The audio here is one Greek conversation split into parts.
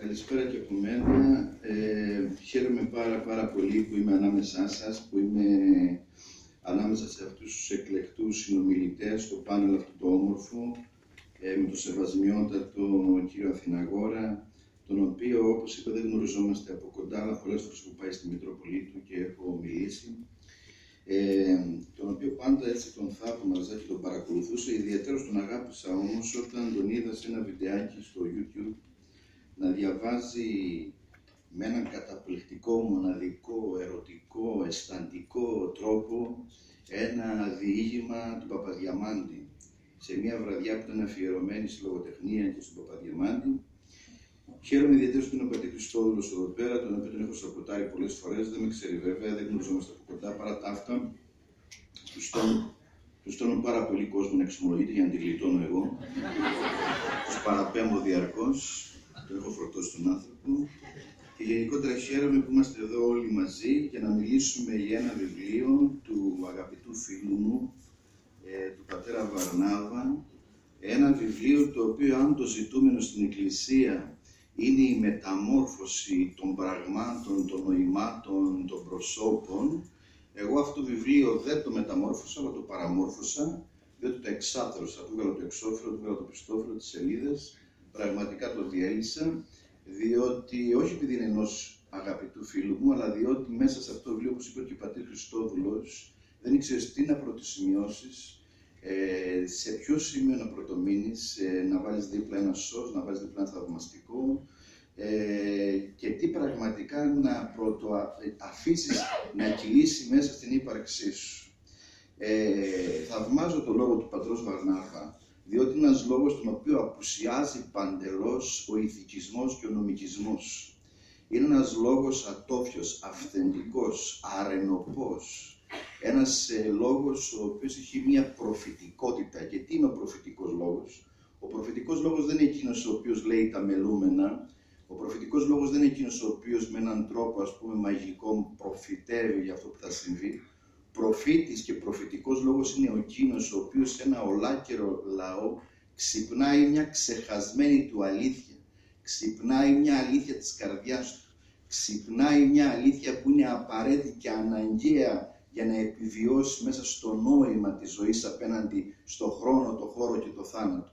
Καλησπέρα και από μένα. Ε, χαίρομαι πάρα πάρα πολύ που είμαι ανάμεσά σας, που είμαι ανάμεσα σε αυτούς τους εκλεκτούς συνομιλητές στο πάνελ αυτό το όμορφο, ε, με το σεβασμιότατο κύριο Αθηναγόρα, τον οποίο, όπως είπα, δεν γνωριζόμαστε από κοντά, αλλά πολλές φορές έχω πάει στη Μητρόπολη του και έχω μιλήσει. Ε, τον οποίο πάντα έτσι τον θαύμαζα και τον παρακολουθούσα, ιδιαίτερα τον αγάπησα όμως όταν τον είδα σε ένα βιντεάκι στο YouTube να διαβάζει με έναν καταπληκτικό, μοναδικό, ερωτικό, αισθαντικό τρόπο ένα διήγημα του Παπαδιαμάντη σε μια βραδιά που ήταν αφιερωμένη στη λογοτεχνία και στον Παπαδιαμάντη. Χαίρομαι ιδιαίτερα που είναι ο Πατή Χριστόδουλο εδώ πέρα, τον οποίο τον έχω σαποτάρει πολλές φορές. Δεν με ξέρει βέβαια, δεν γνωριζόμαστε από κοντά. Παρά τα αυτά, τους στέλνω πάρα πολύ κόσμο να εξομολογείται για να τη γλιτώνω εγώ. Τους παραπέμπω διαρκώς το έχω φορτώσει τον άνθρωπο. Και γενικότερα χαίρομαι που είμαστε εδώ όλοι μαζί για να μιλήσουμε για ένα βιβλίο του αγαπητού φίλου μου, ε, του πατέρα Βαρνάβα. Ένα βιβλίο το οποίο αν το ζητούμενο στην Εκκλησία είναι η μεταμόρφωση των πραγμάτων, των νοημάτων, των προσώπων, εγώ αυτό το βιβλίο δεν το μεταμόρφωσα, αλλά το παραμόρφωσα, διότι το εξάθρωσα, του έβαλα το εξώφυλλο, του έβαλα το πιστόφυλλο, τις σελίδες, πραγματικά το διέλυσα, διότι όχι επειδή είναι ενός αγαπητού φίλου μου, αλλά διότι μέσα σε αυτό το βιβλίο, όπως είπε και ο πατήρ Χριστόδουλος, δεν ήξερες τι να πρωτοσημειώσεις, ε, σε ποιο σημείο να πρωτομείνεις, ε, να βάλεις δίπλα ένα σο, να βάλεις δίπλα ένα θαυμαστικό, ε, και τι πραγματικά να πρωτοαφήσεις να κυλήσει μέσα στην ύπαρξή σου. Ε, θαυμάζω το λόγο του πατρός Βαρνάβα, διότι είναι ένας λόγος τον οποίο απουσιάζει παντελώς ο ηθικισμός και ο νομικισμός. Είναι ένας λόγος ατόφιος, αυθεντικός, αρενοπός. Ένας ε, λόγος ο οποίος έχει μία προφητικότητα. Και τι είναι ο προφητικός λόγος; Ο προφητικός λόγος δεν είναι εκείνος ο οποίος λέει τα μελούμενα. Ο προφητικός λόγος δεν είναι εκείνος ο οποίος με έναν τρόπο ας πούμε μαγικό προφητεύει για αυτό που θα συμβεί προφήτης και προφητικός λόγος είναι ο εκείνος ο οποίος σε ένα ολάκερο λαό ξυπνάει μια ξεχασμένη του αλήθεια, ξυπνάει μια αλήθεια της καρδιάς του, ξυπνάει μια αλήθεια που είναι απαραίτητη και αναγκαία για να επιβιώσει μέσα στο νόημα της ζωής απέναντι στο χρόνο, το χώρο και το θάνατο.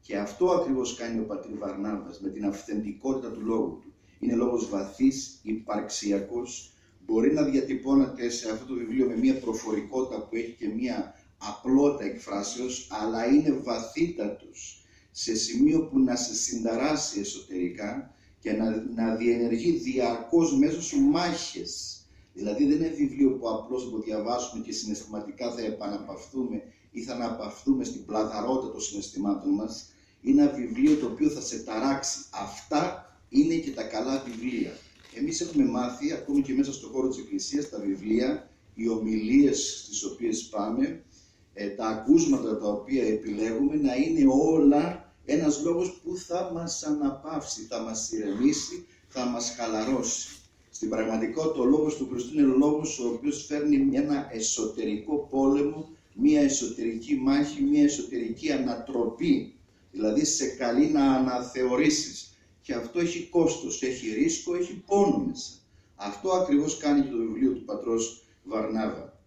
Και αυτό ακριβώς κάνει ο πατήρ Βαρνάβας με την αυθεντικότητα του λόγου του. Είναι λόγος βαθύς, υπαρξιακός, μπορεί να διατυπώνεται σε αυτό το βιβλίο με μια προφορικότητα που έχει και μια απλότητα εκφράσεως, αλλά είναι βαθύτατος σε σημείο που να σε συνταράσει εσωτερικά και να, να διενεργεί διαρκώς μέσα σου μάχες. Δηλαδή δεν είναι βιβλίο που απλώς το διαβάσουμε και συναισθηματικά θα επαναπαυθούμε ή θα αναπαυθούμε στην πλαθαρότητα των συναισθημάτων μας. Είναι ένα βιβλίο το οποίο θα σε ταράξει. Αυτά είναι και τα καλά βιβλία. Εμείς έχουμε μάθει, ακόμη και μέσα στον χώρο της Εκκλησίας, τα βιβλία, οι ομιλίες στις οποίες πάμε, ε, τα ακούσματα τα οποία επιλέγουμε, να είναι όλα ένας λόγος που θα μας αναπαύσει, θα μας ηρεμήσει, θα μας χαλαρώσει. Στην πραγματικότητα ο λόγος του Χριστού είναι ο λόγος ο οποίος φέρνει ένα εσωτερικό πόλεμο, μια εσωτερική μάχη, μια εσωτερική ανατροπή. Δηλαδή σε καλεί να αναθεωρήσεις και αυτό έχει κόστος, έχει ρίσκο, έχει πόνο μέσα. Αυτό ακριβώς κάνει και το βιβλίο του πατρός Βαρνάβα.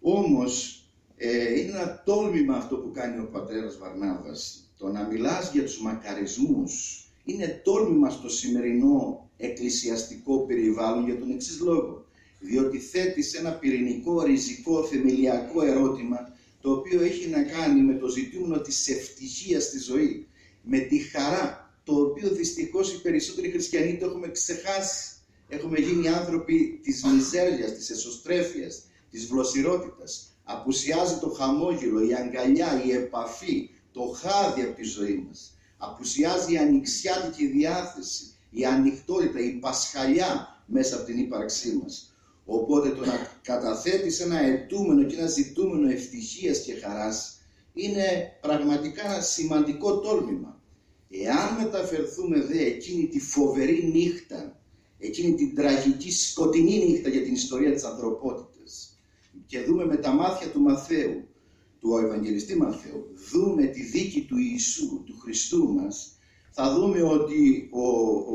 Όμως, ε, είναι ένα τόλμημα αυτό που κάνει ο πατέρας Βαρνάβας. Το να μιλάς για τους μακαρισμούς είναι τόλμημα στο σημερινό εκκλησιαστικό περιβάλλον για τον εξής λόγο. Διότι θέτει ένα πυρηνικό, ριζικό, θεμελιακό ερώτημα το οποίο έχει να κάνει με το ζητούμενο της ευτυχίας στη ζωή, με τη χαρά το οποίο δυστυχώς οι περισσότεροι χριστιανοί το έχουμε ξεχάσει. Έχουμε γίνει άνθρωποι της μιζέριας, της εσωστρέφειας, της βλοσιρότητας. Απουσιάζει το χαμόγελο, η αγκαλιά, η επαφή, το χάδι από τη ζωή μας. Απουσιάζει η ανοιξιάτικη διάθεση, η ανοιχτότητα, η πασχαλιά μέσα από την ύπαρξή μας. Οπότε το να καταθέτεις ένα ετούμενο και ένα ζητούμενο ευτυχίας και χαράς είναι πραγματικά ένα σημαντικό τόλμημα. Εάν μεταφερθούμε δε εκείνη τη φοβερή νύχτα, εκείνη την τραγική σκοτεινή νύχτα για την ιστορία της ανθρωπότητας και δούμε με τα μάτια του Μαθαίου, του Ευαγγελιστή Μαθαίου, δούμε τη δίκη του Ιησού, του Χριστού μας, θα δούμε ότι ο,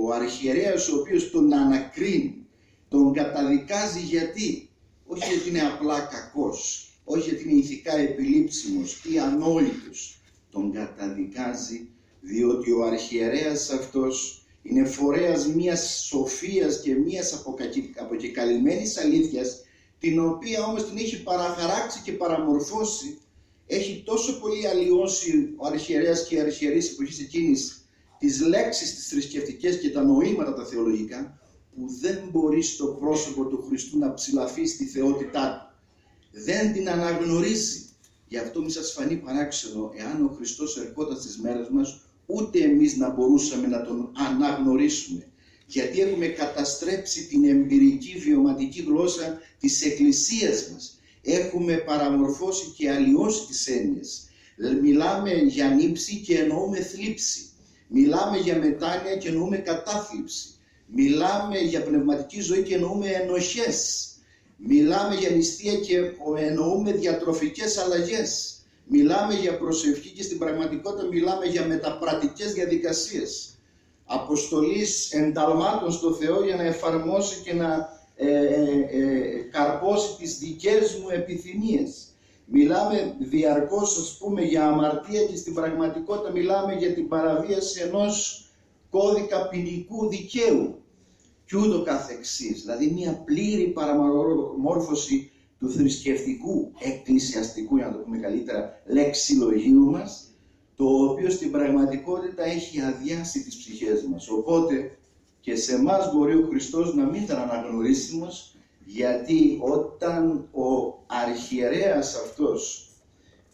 ο αρχιερέας ο οποίος τον ανακρίνει, τον καταδικάζει γιατί, όχι γιατί είναι απλά κακός, όχι γιατί είναι ηθικά επιλήψιμος ή ανόητος, τον καταδικάζει διότι ο αρχιερέας αυτός είναι φορέας μιας σοφίας και μιας αποκεκαλυμμένης αλήθειας την οποία όμως την έχει παραχαράξει και παραμορφώσει έχει τόσο πολύ αλλοιώσει ο αρχιερέας και η αρχιερής εποχής εκείνης τις λέξεις τις θρησκευτικές και τα νοήματα τα θεολογικά που δεν μπορεί στο πρόσωπο του Χριστού να ψηλαφεί στη θεότητά του. Δεν την αναγνωρίζει. Γι' αυτό μη σας φανεί παράξενο εάν ο Χριστός ερχόταν στις μέρες μας ούτε εμείς να μπορούσαμε να τον αναγνωρίσουμε. Γιατί έχουμε καταστρέψει την εμπειρική βιωματική γλώσσα της Εκκλησίας μας. Έχουμε παραμορφώσει και αλλοιώσει τις έννοιες. Μιλάμε για νύψη και εννοούμε θλίψη. Μιλάμε για μετάνοια και εννοούμε κατάθλιψη. Μιλάμε για πνευματική ζωή και εννοούμε ενοχές. Μιλάμε για νηστεία και εννοούμε διατροφικές αλλαγές. Μιλάμε για προσευχή και στην πραγματικότητα μιλάμε για μεταπρατικές διαδικασίες. Αποστολής ενταλμάτων στο Θεό για να εφαρμόσει και να ε, ε, ε, καρπώσει τις δικές μου επιθυμίες. Μιλάμε διαρκώς ας πούμε για αμαρτία και στην πραγματικότητα μιλάμε για την παραβίαση ενός κώδικα ποινικού δικαίου και ούτω καθεξής. Δηλαδή μια πλήρη παραμόρφωση του θρησκευτικού, εκκλησιαστικού, για να το πούμε καλύτερα, λεξιλογίου μας, το οποίο στην πραγματικότητα έχει αδειάσει τις ψυχές μας. Οπότε και σε εμάς μπορεί ο Χριστός να μην ήταν αναγνωρίσιμος, γιατί όταν ο αρχιερέας αυτός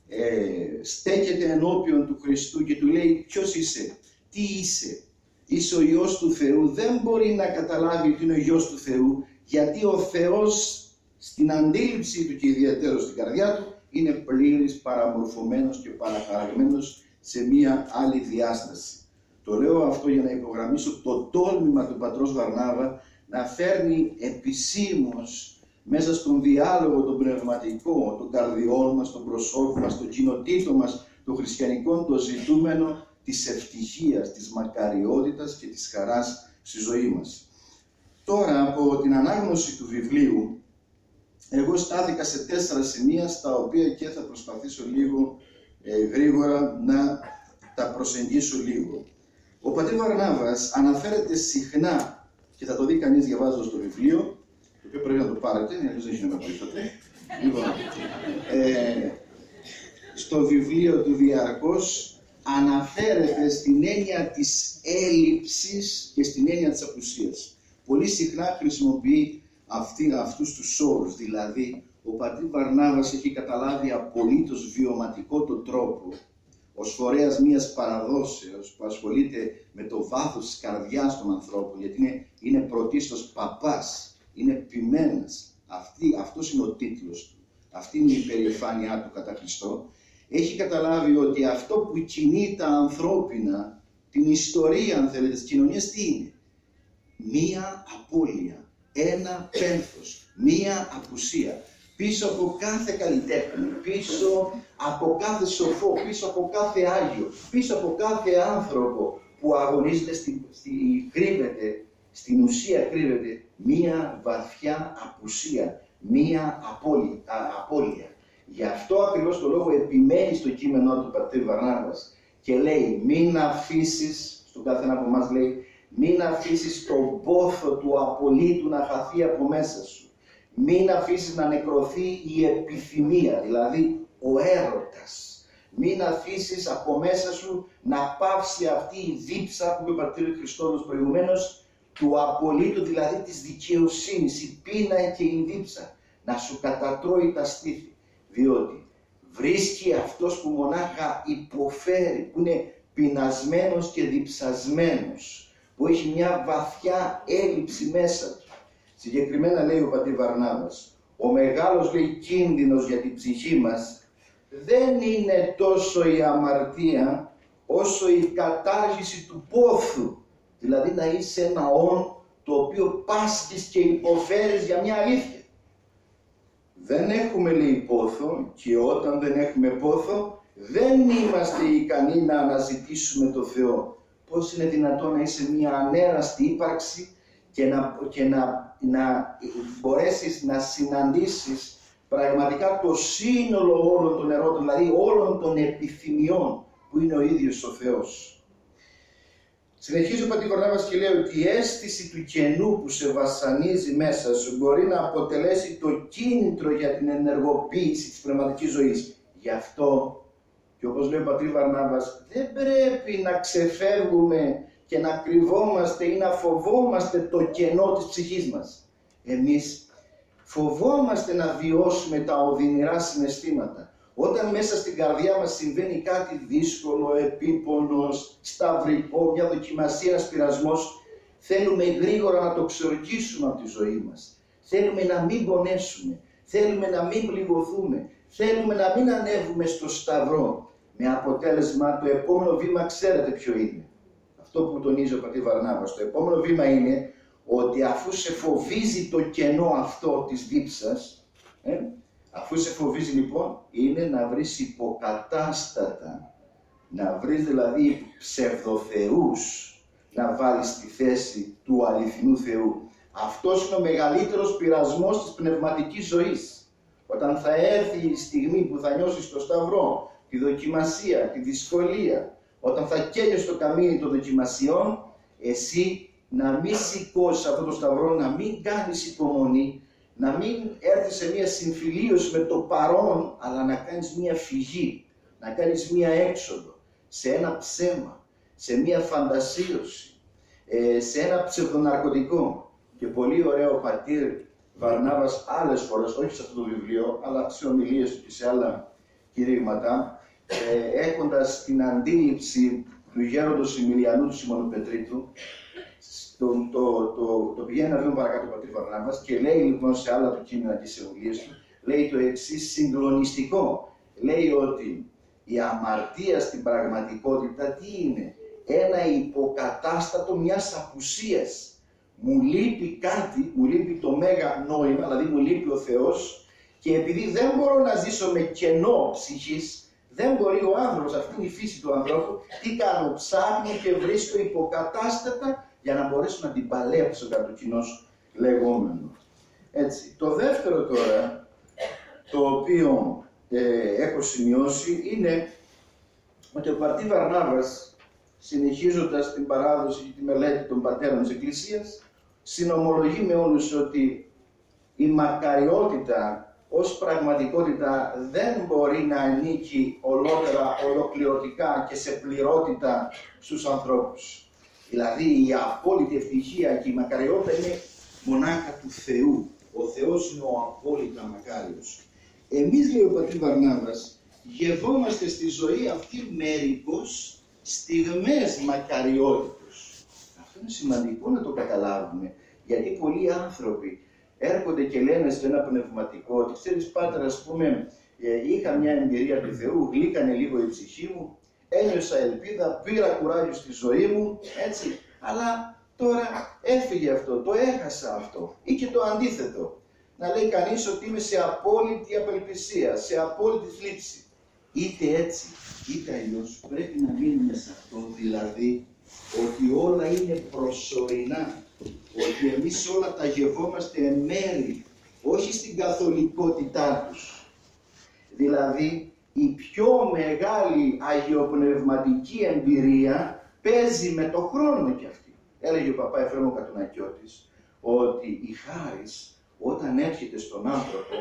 ε, στέκεται ενώπιον του Χριστού και του λέει ποιος είσαι, τι είσαι, είσαι ο Υιός του Θεού, δεν μπορεί να καταλάβει ότι είναι ο Υιός του Θεού, γιατί ο Θεός στην αντίληψή του και ιδιαίτερα στην καρδιά του είναι πλήρης, παραμορφωμένος και παραχαραγμένος σε μία άλλη διάσταση. Το λέω αυτό για να υπογραμμίσω το τόλμημα του πατρός Βαρνάβα να φέρνει επισήμως μέσα στον διάλογο τον πνευματικό, των καρδιών μας, των προσώπων μας, των κοινοτήτων μας, των χριστιανικών, το ζητούμενο της ευτυχίας, της μακαριότητας και της χαράς στη ζωή μας. Τώρα από την ανάγνωση του βιβλίου εγώ στάθηκα σε τέσσερα σημεία στα οποία και θα προσπαθήσω λίγο ε, γρήγορα να τα προσεγγίσω λίγο. Ο πατήρ Βαρνάβας αναφέρεται συχνά και θα το δει κανείς διαβάζοντας το βιβλίο, το οποίο πρέπει να το πάρετε, αλλιώς δεν έχει να Λοιπόν, ε, στο βιβλίο του διαρκώς αναφέρεται στην έννοια της έλλειψης και στην έννοια της απουσίας. Πολύ συχνά χρησιμοποιεί αυτή, αυτούς τους όρους, δηλαδή ο πατήρ Βαρνάβας έχει καταλάβει απολύτως βιωματικό τον τρόπο ως φορέας μιας παραδόσεως που ασχολείται με το βάθος της καρδιάς των ανθρώπων, γιατί είναι, είναι πρωτίστως παπάς, είναι ποιμένας. Αυτή, αυτός είναι ο τίτλος του. Αυτή είναι η υπερηφάνειά του κατά Χριστό. Έχει καταλάβει ότι αυτό που κινεί τα ανθρώπινα, την ιστορία αν θέλετε της κοινωνίας, τι είναι; Μία απώλεια ένα πένθος, μία απουσία. Πίσω από κάθε καλλιτέχνη, πίσω από κάθε σοφό, πίσω από κάθε Άγιο, πίσω από κάθε άνθρωπο που αγωνίζεται, στη, στη, κρύβεται, στην ουσία κρύβεται μία βαθιά απουσία, μία απώλεια. Γι' αυτό ακριβώς το λόγο επιμένει στο κείμενό του πατήρ Βαρνάβας και λέει μην αφήσεις, στον κάθε ένα από εμάς λέει, μην αφήσεις τον πόθο του απολύτου να χαθεί από μέσα σου. Μην αφήσεις να νεκρωθεί η επιθυμία, δηλαδή ο έρωτας. Μην αφήσεις από μέσα σου να πάυσει αυτή η δίψα που είπε ο πατήρ Χριστόδος προηγουμένως, του απολύτου δηλαδή της δικαιοσύνης, η πείνα και η δίψα, να σου κατατρώει τα στήθη. Διότι βρίσκει αυτός που μονάχα υποφέρει, που είναι πεινασμένος και διψασμένος, που έχει μια βαθιά έλλειψη μέσα του. Συγκεκριμένα λέει ο Πατήρ Βαρνάβας, ο μεγάλος λέει κίνδυνος για την ψυχή μας δεν είναι τόσο η αμαρτία όσο η κατάργηση του πόθου. Δηλαδή να είσαι ένα όν το οποίο πάσχεις και υποφέρεις για μια αλήθεια. Δεν έχουμε λέει πόθο και όταν δεν έχουμε πόθο δεν είμαστε ικανοί να αναζητήσουμε το Θεό πώς είναι δυνατόν να είσαι μια ανέραστη ύπαρξη και να, και να, να μπορέσεις να συναντήσεις πραγματικά το σύνολο όλων των ερώτων, δηλαδή όλων των επιθυμιών που είναι ο ίδιος ο Θεός. Συνεχίζει ο Πατήρ και λέει ότι η αίσθηση του κενού που σε βασανίζει μέσα σου μπορεί να αποτελέσει το κίνητρο για την ενεργοποίηση της πνευματικής ζωής. Γι' αυτό και όπως λέει ο Πατήρ Βαρνάβας, δεν πρέπει να ξεφεύγουμε και να κρυβόμαστε ή να φοβόμαστε το κενό της ψυχής μας. Εμείς φοβόμαστε να βιώσουμε τα οδυνηρά συναισθήματα. Όταν μέσα στην καρδιά μας συμβαίνει κάτι δύσκολο, επίπονος, σταυρικό, μια δοκιμασία, ένας πειρασμός, θέλουμε γρήγορα να το ξορκίσουμε από τη ζωή μας. Θέλουμε να μην πονέσουμε, θέλουμε να μην πληγωθούμε, θέλουμε να μην ανέβουμε στο σταυρό. Με αποτέλεσμα το επόμενο βήμα ξέρετε ποιο είναι. Αυτό που τονίζει ο πατήρ Βαρνάβας. Το επόμενο βήμα είναι ότι αφού σε φοβίζει το κενό αυτό της δίψας, ε, αφού σε φοβίζει λοιπόν, είναι να βρεις υποκατάστατα, να βρεις δηλαδή ψευδοθεούς, να βάλεις στη θέση του αληθινού Θεού. Αυτός είναι ο μεγαλύτερος πειρασμός της πνευματικής ζωής. Όταν θα έρθει η στιγμή που θα νιώσεις το σταυρό, τη δοκιμασία, τη δυσκολία, όταν θα καίγεσαι στο καμίνι των δοκιμασιών, εσύ να μην σηκώσεις αυτό το σταυρό, να μην κάνεις υπομονή, να μην έρθεις σε μια συμφιλίωση με το παρόν, αλλά να κάνεις μια φυγή, να κάνεις μια έξοδο, σε ένα ψέμα, σε μια φαντασίωση, ε, σε ένα ψευδοναρκωτικό. Και πολύ ωραίο ο πατήρ Βαρνάβας άλλες φορές, όχι σε αυτό το βιβλίο, αλλά σε ομιλίες του και σε άλλα κηρύγματα, ε, έχοντας την αντίληψη του γέροντος Εμιλιανού του Σιμωνοπετρίτου, το, το, το, το πηγαίνει ένα βήμα παρακάτω ο πατήρ Βαρνάβας και λέει λοιπόν σε άλλα του κείμενα και σε ουλίες του, λέει το εξής συγκλονιστικό. Λέει ότι η αμαρτία στην πραγματικότητα τι είναι, ένα υποκατάστατο μιας απουσίας. Μου λείπει κάτι, μου λείπει το μέγα νόημα, δηλαδή μου λείπει ο Θεός και επειδή δεν μπορώ να ζήσω με κενό ψυχής, δεν μπορεί ο άνθρωπος, αυτή είναι η φύση του ανθρώπου, τι κάνω, ψάχνω και βρίσκω υποκατάστατα για να μπορέσω να την παλέψω κατά το κοινό λεγόμενο. Έτσι. Το δεύτερο τώρα, το οποίο ε, έχω σημειώσει, είναι ότι ο Παρτί Βαρνάβας, συνεχίζοντας την παράδοση και τη μελέτη των πατέρων της Εκκλησίας, συνομολογεί με όλους ότι η μακαριότητα ως πραγματικότητα δεν μπορεί να ανήκει ολότερα, ολοκληρωτικά και σε πληρότητα στους ανθρώπους. Δηλαδή η απόλυτη ευτυχία και η μακαριότητα είναι μονάχα του Θεού. Ο Θεός είναι ο απόλυτα μακάριος. Εμείς, λέει ο Πατήρ Βαρνάβας, γευόμαστε στη ζωή αυτή μερικώς στιγμές μακαριότητος. Αυτό είναι σημαντικό να το καταλάβουμε, γιατί πολλοί άνθρωποι έρχονται και λένε στο ένα πνευματικό ότι ξέρεις Πάτερ, ας πούμε, ε, είχα μια εμπειρία του Θεού, γλύκανε λίγο η ψυχή μου, ένιωσα ελπίδα, πήρα κουράγιο στη ζωή μου, έτσι, αλλά τώρα έφυγε αυτό, το έχασα αυτό ή και το αντίθετο. Να λέει κανείς ότι είμαι σε απόλυτη απελπισία, σε απόλυτη θλίψη. Είτε έτσι, είτε αλλιώς πρέπει να μείνουμε σε αυτό, δηλαδή ότι όλα είναι προσωρινά ότι εμείς όλα τα γευόμαστε μέρη, όχι στην καθολικότητά τους. Δηλαδή, η πιο μεγάλη αγιοπνευματική εμπειρία παίζει με το χρόνο κι αυτή. Έλεγε ο παπά Εφραίμο Κατουνακιώτης ότι η χάρις όταν έρχεται στον άνθρωπο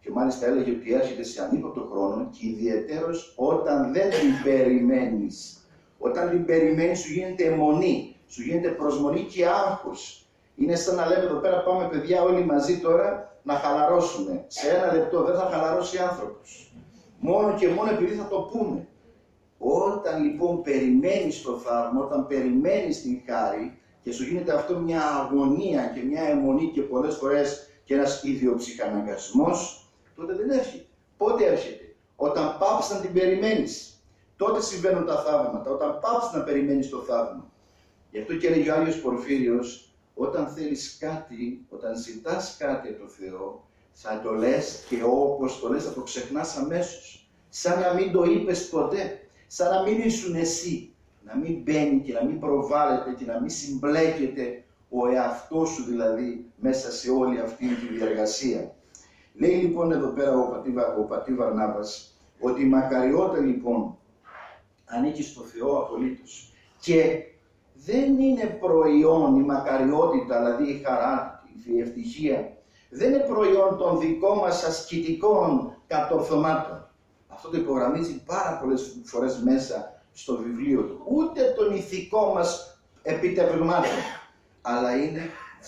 και μάλιστα έλεγε ότι έρχεται σε ανύποπτο χρόνο και ιδιαίτερος όταν δεν την περιμένεις. Όταν την περιμένεις σου γίνεται αιμονή, σου γίνεται προσμονή και άγχος. Είναι σαν να λέμε εδώ πέρα πάμε παιδιά όλοι μαζί τώρα να χαλαρώσουμε. Σε ένα λεπτό δεν θα χαλαρώσει άνθρωπος. Μόνο και μόνο επειδή θα το πούμε. Όταν λοιπόν περιμένεις το θαύμα, όταν περιμένεις την χάρη και σου γίνεται αυτό μια αγωνία και μια αιμονή και πολλές φορές και ένας ιδιοψυχαναγκασμός, τότε δεν έρχεται. Πότε έρχεται; Όταν πάψει να την περιμένεις. Τότε συμβαίνουν τα θαύματα. Όταν πάψει να περιμένεις το θαύμα. Γι' αυτό και έλεγε ο Άγιος Πορφύριος, όταν θέλεις κάτι, όταν ζητάς κάτι από τον Θεό, θα το λες και όπως το λες θα το ξεχνάς αμέσως. Σαν να μην το είπες ποτέ. Σαν να μην ήσουν εσύ. να μην μπαίνει και να μην προβάλλεται και να μην συμπλέκεται ο εαυτός σου δηλαδή μέσα σε όλη αυτή τη διαργασία. Λέει λοιπόν εδώ πέρα ο Πατή, ο Πατή Βαρνάβας ότι η μακαριότητα λοιπόν ανήκει στο Θεό απολύτως και δεν είναι προϊόν η μακαριότητα, δηλαδή η χαρά, η ευτυχία, δεν είναι προϊόν των δικών μας ασκητικών κατορθωμάτων. Αυτό το υπογραμμίζει πάρα πολλές φορές μέσα στο βιβλίο του. Ούτε των ηθικών μας επιτευγμάτων, αλλά είναι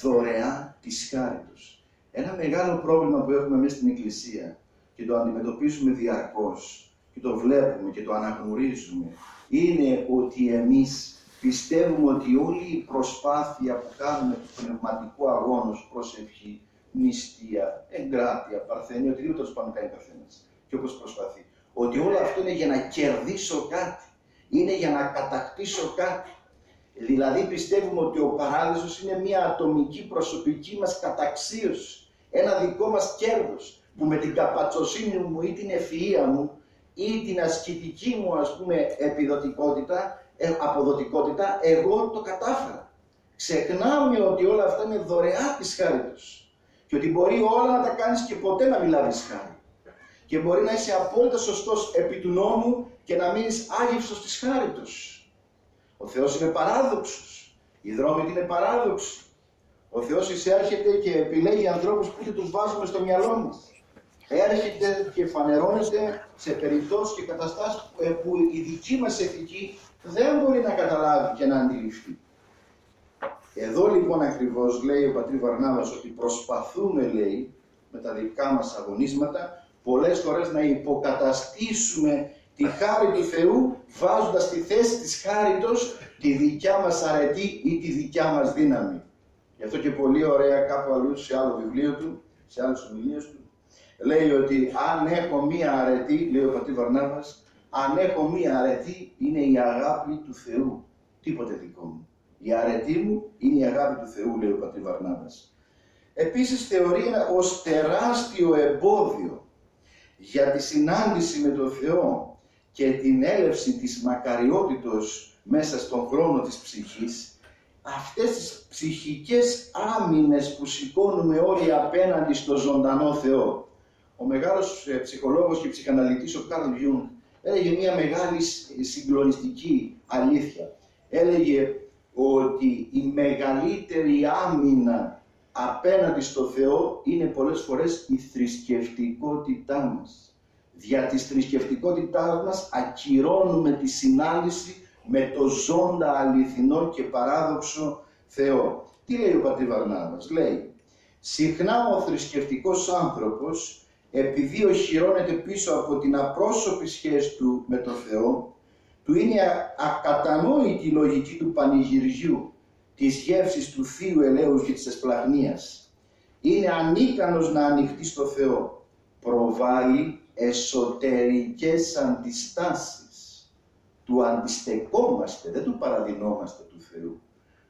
δωρεά της χάριτος. Ένα μεγάλο πρόβλημα που έχουμε μέσα στην Εκκλησία και το αντιμετωπίζουμε διαρκώς και το βλέπουμε και το αναγνωρίζουμε είναι ότι εμείς πιστεύουμε ότι όλη η προσπάθεια που κάνουμε του πνευματικού αγώνα προσευχή, νηστεία, εγκράτεια, παρθένεια, οτιδήποτε τέλο πάντων κάνει καθένας και όπως προσπαθεί. Ότι όλο αυτό είναι για να κερδίσω κάτι, είναι για να κατακτήσω κάτι. Δηλαδή πιστεύουμε ότι ο παράδεισος είναι μια ατομική προσωπική μας καταξίωση, ένα δικό μας κέρδος, που με την καπατσοσύνη μου ή την ευφυΐα μου ή την ασκητική μου ας πούμε επιδοτικότητα, ε, αποδοτικότητα, εγώ το κατάφερα. Ξεχνάμε ότι όλα αυτά είναι δωρεά της χάριτος και ότι μπορεί όλα να τα κάνεις και ποτέ να μην λάβεις χάρη. Και μπορεί να είσαι απόλυτα σωστός επί του νόμου και να μείνεις άγευσος της χάριτος. Ο Θεός είναι παράδοξος. Οι δρόμοι είναι παράδοξοι. Ο Θεός εισέρχεται και επιλέγει ανθρώπους που δεν τους βάζουμε στο μυαλό μας έρχεται και φανερώνεται σε περιπτώσεις και καταστάσεις ε, που η δική μας ηθική δεν μπορεί να καταλάβει και να αντιληφθεί. Εδώ λοιπόν ακριβώς λέει ο πατρί Βαρνάβας ότι προσπαθούμε λέει με τα δικά μας αγωνίσματα πολλές φορές να υποκαταστήσουμε τη χάρη του Θεού βάζοντας στη θέση της χάριτος τη δικιά μας αρετή ή τη δικιά μας δύναμη. Γι' αυτό και πολύ ωραία κάπου αλλού σε άλλο βιβλίο του, σε άλλες ομιλίες του, λέει ότι αν έχω μία αρετή, λέει ο πατήρ Βαρνάβας, αν έχω μία αρετή είναι η αγάπη του Θεού. Τίποτε δικό μου. Η αρετή μου είναι η αγάπη του Θεού, λέει ο πατήρ Βαρνάβας. Επίσης θεωρεί ως τεράστιο εμπόδιο για τη συνάντηση με τον Θεό και την έλευση της μακαριότητος μέσα στον χρόνο της ψυχής, αυτές τις ψυχικές άμυνες που σηκώνουμε όλοι απέναντι στο ζωντανό Θεό. Ο μεγάλος ε, ψυχολόγος και ψυχαναλυτής ο Καρλ Γιούγκ έλεγε μια μεγάλη συγκλονιστική αλήθεια. Έλεγε ότι η μεγαλύτερη άμυνα απέναντι στο Θεό είναι πολλές φορές η θρησκευτικότητά μας. Δια της θρησκευτικότητάς μας ακυρώνουμε τη συνάντηση με το ζώντα αληθινό και παράδοξο Θεό. Τι λέει ο πατήρ Βαρνάβας, λέει «Συχνά ο θρησκευτικός άνθρωπος επειδή οχυρώνεται πίσω από την απρόσωπη σχέση του με τον Θεό, του είναι ακατανόητη η λογική του πανηγυριού, της γεύσης του Θείου Ελέους και της εσπλαγνίας. Είναι ανίκανος να ανοιχτεί στο Θεό. Προβάλλει εσωτερικές αντιστάσεις. Του αντιστεκόμαστε, δεν του παραδεινόμαστε του Θεού.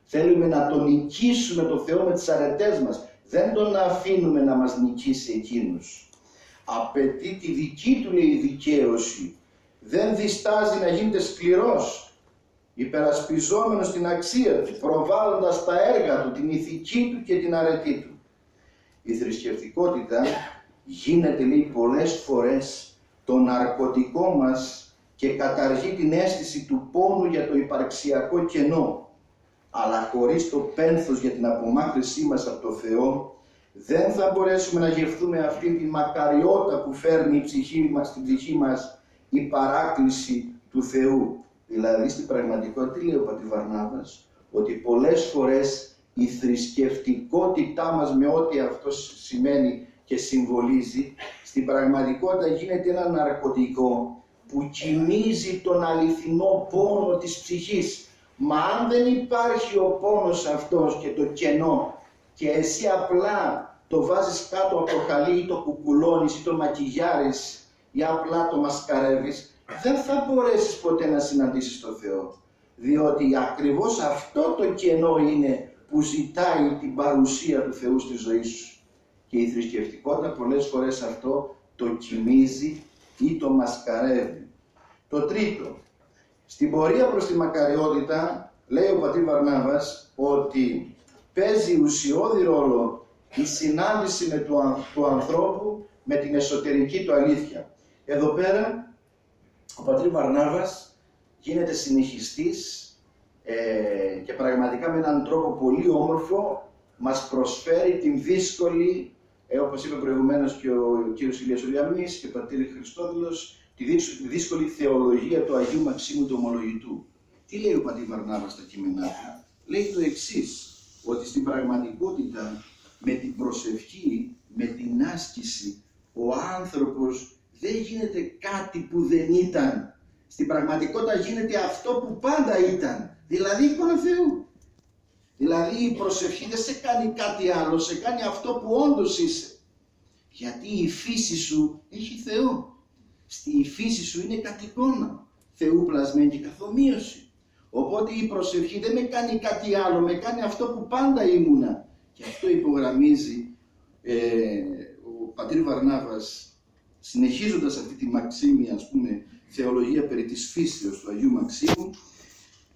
Θέλουμε να τον νικήσουμε το Θεό με τις αρετές μας. Δεν τον αφήνουμε να μας νικήσει εκείνους απαιτεί τη δική του λέει δικαίωση. Δεν διστάζει να γίνεται σκληρός, υπερασπιζόμενος την αξία του, προβάλλοντας τα έργα του, την ηθική του και την αρετή του. Η θρησκευτικότητα γίνεται λέει πολλές φορές το ναρκωτικό μας και καταργεί την αίσθηση του πόνου για το υπαρξιακό κενό, αλλά χωρίς το πένθος για την απομάκρυσή μας από το Θεό, δεν θα μπορέσουμε να γευτούμε αυτή τη μακαριότητα που φέρνει η ψυχή μας, στην ψυχή μας η παράκληση του Θεού. Δηλαδή στην πραγματικότητα τι λέει ο Πατιβαρνάβας, ότι πολλές φορές η θρησκευτικότητά μας με ό,τι αυτό σημαίνει και συμβολίζει, στην πραγματικότητα γίνεται ένα ναρκωτικό που κοιμίζει τον αληθινό πόνο της ψυχής. Μα αν δεν υπάρχει ο πόνος αυτός και το κενό και εσύ απλά το βάζεις κάτω από το χαλί ή το κουκουλώνεις ή το μακιγιάρεις ή απλά το μασκαρεύεις, δεν θα μπορέσεις ποτέ να συναντήσεις τον Θεό. Διότι ακριβώς αυτό το κενό είναι που ζητάει την παρουσία του Θεού στη ζωή σου. Και η θρησκευτικότητα πολλές φορές αυτό το κοιμίζει ή το μασκαρεύει. Το τρίτο, Στην πορεία προς τη μακαριότητα, λέει ο πατήρ Βαρνάβας, ότι παίζει ουσιώδη ρόλο η συνάντηση με του, του ανθρώπου με την εσωτερική του αλήθεια. Εδώ πέρα, ο πατήρ Βαρνάβας γίνεται συνεχιστής ε, και πραγματικά με έναν τρόπο πολύ όμορφο μας προσφέρει την δύσκολη, ε, όπως είπε προηγουμένως και ο κύριος Ηλίας Ουλιαμής και ο πατήρ Χριστόδηλος, τη δύσκολη θεολογία του Αγίου Μαξίμου του Ομολογητού. Τι λέει ο πατήρ Βαρνάβας στα κείμενά του; Λέει το εξής ότι στην πραγματικότητα με την προσευχή, με την άσκηση, ο άνθρωπος δεν γίνεται κάτι που δεν ήταν. Στην πραγματικότητα γίνεται αυτό που πάντα ήταν. Δηλαδή εικόνα Θεού. Δηλαδή η προσευχή δεν σε κάνει κάτι άλλο, σε κάνει αυτό που όντως είσαι. Γιατί η φύση σου έχει Θεό. Στη φύση σου είναι κατ' εικόνα. Θεού πλασμένη και καθομοίωση. Οπότε η προσευχή δεν με κάνει κάτι άλλο, με κάνει αυτό που πάντα ήμουνα. Και αυτό υπογραμμίζει ε, ο πατήρ Βαρνάβας, συνεχίζοντας αυτή τη μαξίμια, ας πούμε, θεολογία περί της φύσεως του Αγίου Μαξίμου,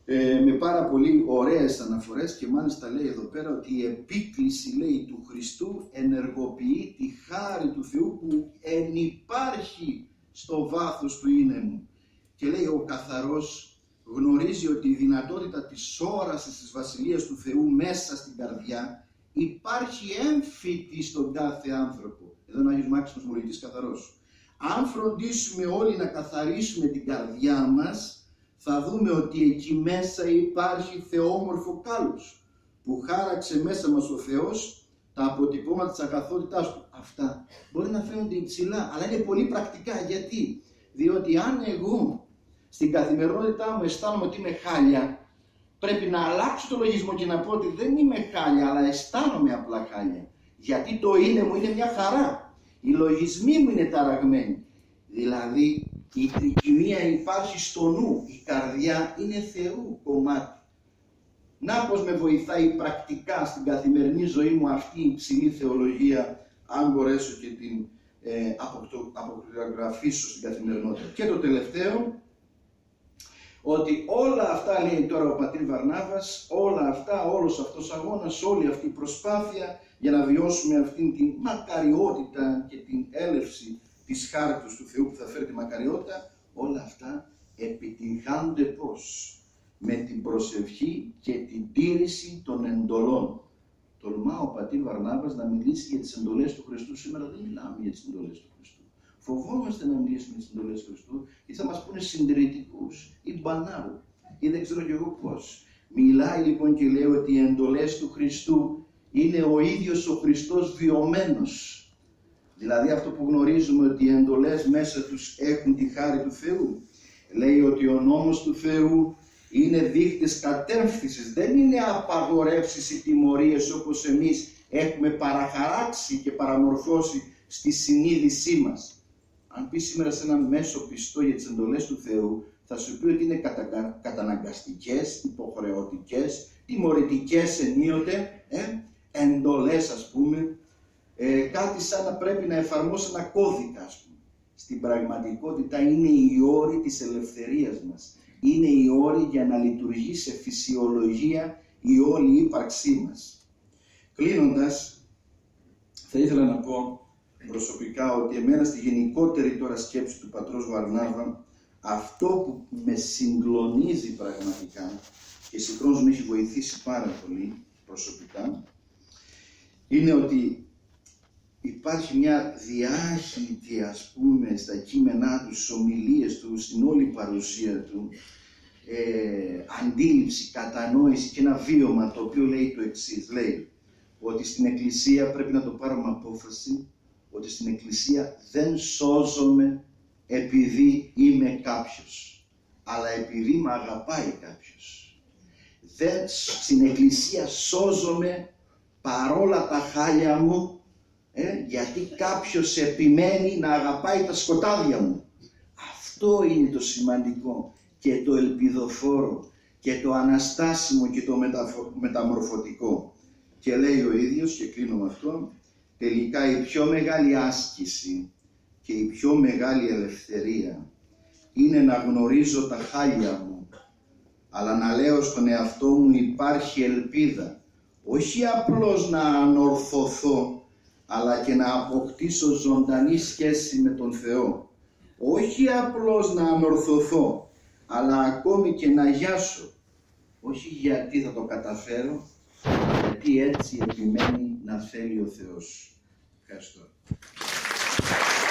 ε, με πάρα πολύ ωραίες αναφορές και μάλιστα λέει εδώ πέρα ότι η επίκληση λέει του Χριστού ενεργοποιεί τη χάρη του Θεού που ενυπάρχει στο βάθος του είναι μου. Και λέει ο καθαρός γνωρίζει ότι η δυνατότητα της όρασης της Βασιλείας του Θεού μέσα στην καρδιά υπάρχει έμφυτη στον κάθε άνθρωπο. Εδώ είναι ο Άγιος Μάξιμος Μολυτής καθαρός. Αν φροντίσουμε όλοι να καθαρίσουμε την καρδιά μας, θα δούμε ότι εκεί μέσα υπάρχει θεόμορφο κάλος που χάραξε μέσα μας ο Θεός τα αποτυπώματα της αγαθότητάς του. Αυτά μπορεί να φαίνονται υψηλά, αλλά είναι πολύ πρακτικά. Γιατί; Διότι αν εγώ στην καθημερινότητά μου αισθάνομαι ότι είμαι χάλια, πρέπει να αλλάξω το λογισμό και να πω ότι δεν είμαι χάλια, αλλά αισθάνομαι απλά χάλια. Γιατί το είναι μου είναι μια χαρά. Οι λογισμοί μου είναι ταραγμένοι. Δηλαδή η τρικυμία υπάρχει στο νου, η καρδιά είναι Θεού κομμάτι. Να πως με βοηθάει πρακτικά στην καθημερινή ζωή μου αυτή η υψηλή θεολογία, αν μπορέσω και την ε, αποκραγραφήσω στην καθημερινότητα. Και το τελευταίο, ότι όλα αυτά λέει τώρα ο πατήρ Βαρνάβας, όλα αυτά, όλος αυτός ο αγώνας, όλη αυτή η προσπάθεια για να βιώσουμε αυτήν την μακαριότητα και την έλευση της χάρτης του Θεού που θα φέρει τη μακαριότητα, όλα αυτά επιτυγχάνονται πώς; Με την προσευχή και την τήρηση των εντολών. Τολμά ο πατήρ Βαρνάβας να μιλήσει για τις εντολές του Χριστού. Σήμερα δεν μιλάμε για τις εντολές του Χριστού. Φοβόμαστε να μιλήσουμε για τις εντολές του Χριστού ή θα μας πούνε συντηρητικούς ή μπανάλ ή δεν ξέρω κι εγώ πώς. Μιλάει λοιπόν και λέει ότι οι εντολές του Χριστού είναι ο ίδιος ο Χριστός βιωμένος Δηλαδή αυτό που γνωρίζουμε ότι οι εντολές μέσα τους έχουν τη χάρη του Θεού. Λέει ότι ο νόμος του Θεού είναι δείχτες κατεύθυνσης, δεν είναι απαγορεύσεις ή τιμωρίες όπως εμείς έχουμε παραχαράξει και παραμορφώσει στη συνείδησή μας. Αν πεις σήμερα σε ένα μέσο πιστό για τις εντολές του Θεού, θα σου πει ότι είναι κατα... καταναγκαστικές, υποχρεωτικές, τιμωρητικές ενίοτε, ε, εντολές ας πούμε, ε, κάτι σαν να πρέπει να εφαρμόσει ένα κώδικα, ας πούμε. Στην πραγματικότητα είναι η όρη της ελευθερίας μας. Είναι η όρη για να λειτουργεί σε φυσιολογία η όλη ύπαρξή μας. Κλείνοντας, θα ήθελα να πω προσωπικά ότι εμένα στη γενικότερη τώρα σκέψη του πατρός Βαρνάβα, αυτό που με συγκλονίζει πραγματικά και συγχρόνως με έχει βοηθήσει πάρα πολύ προσωπικά, είναι ότι υπάρχει μια διάχυτη ας πούμε στα κείμενά του, στις ομιλίες του, στην όλη παρουσία του ε, αντίληψη, κατανόηση και ένα βίωμα το οποίο λέει το εξής. λέει ότι στην Εκκλησία πρέπει να το πάρουμε απόφαση ότι στην Εκκλησία δεν σώζομαι επειδή είμαι κάποιος αλλά επειδή με αγαπάει κάποιος. Δεν, στην Εκκλησία σώζομαι παρόλα τα χάλια μου ε, γιατί κάποιος επιμένει να αγαπάει τα σκοτάδια μου. Αυτό είναι το σημαντικό και το ελπιδοφόρο και το αναστάσιμο και το μεταμορφωτικό. Και λέει ο ίδιος, και κλείνω με αυτό, τελικά η πιο μεγάλη άσκηση και η πιο μεγάλη ελευθερία είναι να γνωρίζω τα χάλια μου αλλά να λέω στον εαυτό μου υπάρχει ελπίδα. Όχι απλώς να ανορθωθώ, αλλά και να αποκτήσω ζωντανή σχέση με τον Θεό. Όχι απλώς να ανορθωθώ, αλλά ακόμη και να γιάσω. Όχι γιατί θα το καταφέρω, γιατί έτσι επιμένει να θέλει ο Θεός. Cá estou.